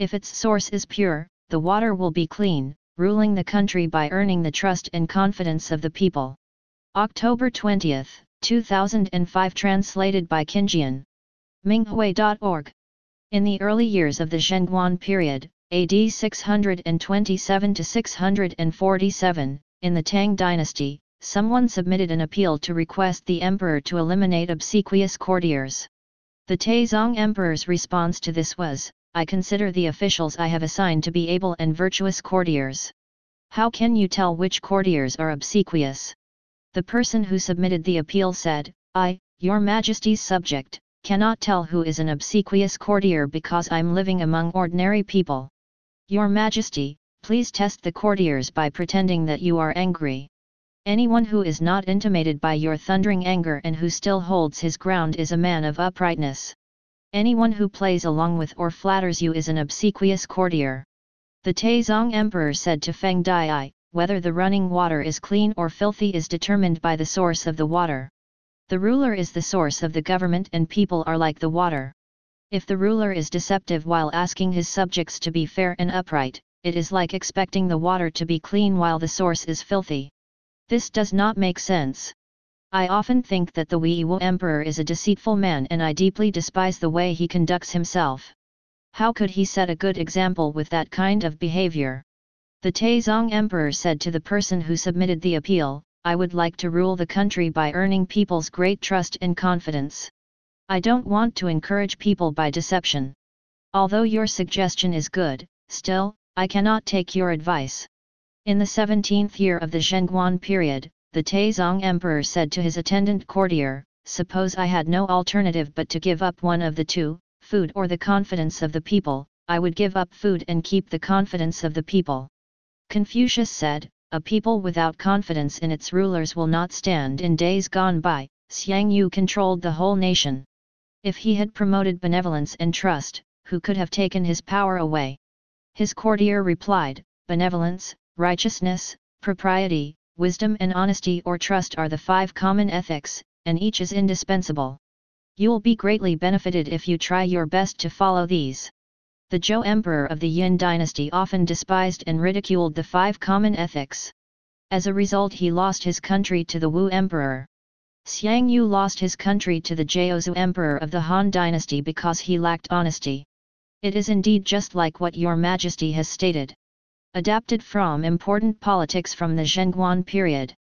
If its source is pure, the water will be clean, ruling the country by earning the trust and confidence of the people. October 20, 2005 Translated by Qinjian. Minghui.org. In the early years of the Zhenguan period, AD 627 to 647, in the Tang dynasty, someone submitted an appeal to request the emperor to eliminate obsequious courtiers. The Taizong emperor's response to this was, I consider the officials I have assigned to be able and virtuous courtiers. How can you tell which courtiers are obsequious? The person who submitted the appeal said, I, your majesty's subject, cannot tell who is an obsequious courtier because I'm living among ordinary people. Your majesty, please test the courtiers by pretending that you are angry. Anyone who is not intimated by your thundering anger and who still holds his ground is a man of uprightness. Anyone who plays along with or flatters you is an obsequious courtier. The Taizong emperor said to Feng Dai, whether the running water is clean or filthy is determined by the source of the water. The ruler is the source of the government and people are like the water. If the ruler is deceptive while asking his subjects to be fair and upright, it is like expecting the water to be clean while the source is filthy. This does not make sense. I often think that the Wu emperor is a deceitful man and I deeply despise the way he conducts himself. How could he set a good example with that kind of behavior? The Taizong emperor said to the person who submitted the appeal, I would like to rule the country by earning people's great trust and confidence. I don't want to encourage people by deception. Although your suggestion is good, still, I cannot take your advice. In the 17th year of the Zhenguan period, the Taizong emperor said to his attendant courtier, Suppose I had no alternative but to give up one of the two, food or the confidence of the people, I would give up food and keep the confidence of the people. Confucius said, A people without confidence in its rulers will not stand in days gone by, Xiang Yu controlled the whole nation. If he had promoted benevolence and trust, who could have taken his power away? His courtier replied, Benevolence, righteousness, propriety, wisdom and honesty or trust are the five common ethics, and each is indispensable. You'll be greatly benefited if you try your best to follow these. The Zhou emperor of the Yin dynasty often despised and ridiculed the five common ethics. As a result he lost his country to the Wu emperor. Xiang Yu lost his country to the Gaozu emperor of the Han dynasty because he lacked honesty. It is indeed just like what your majesty has stated adapted from Important Politics from the Zhenguan period.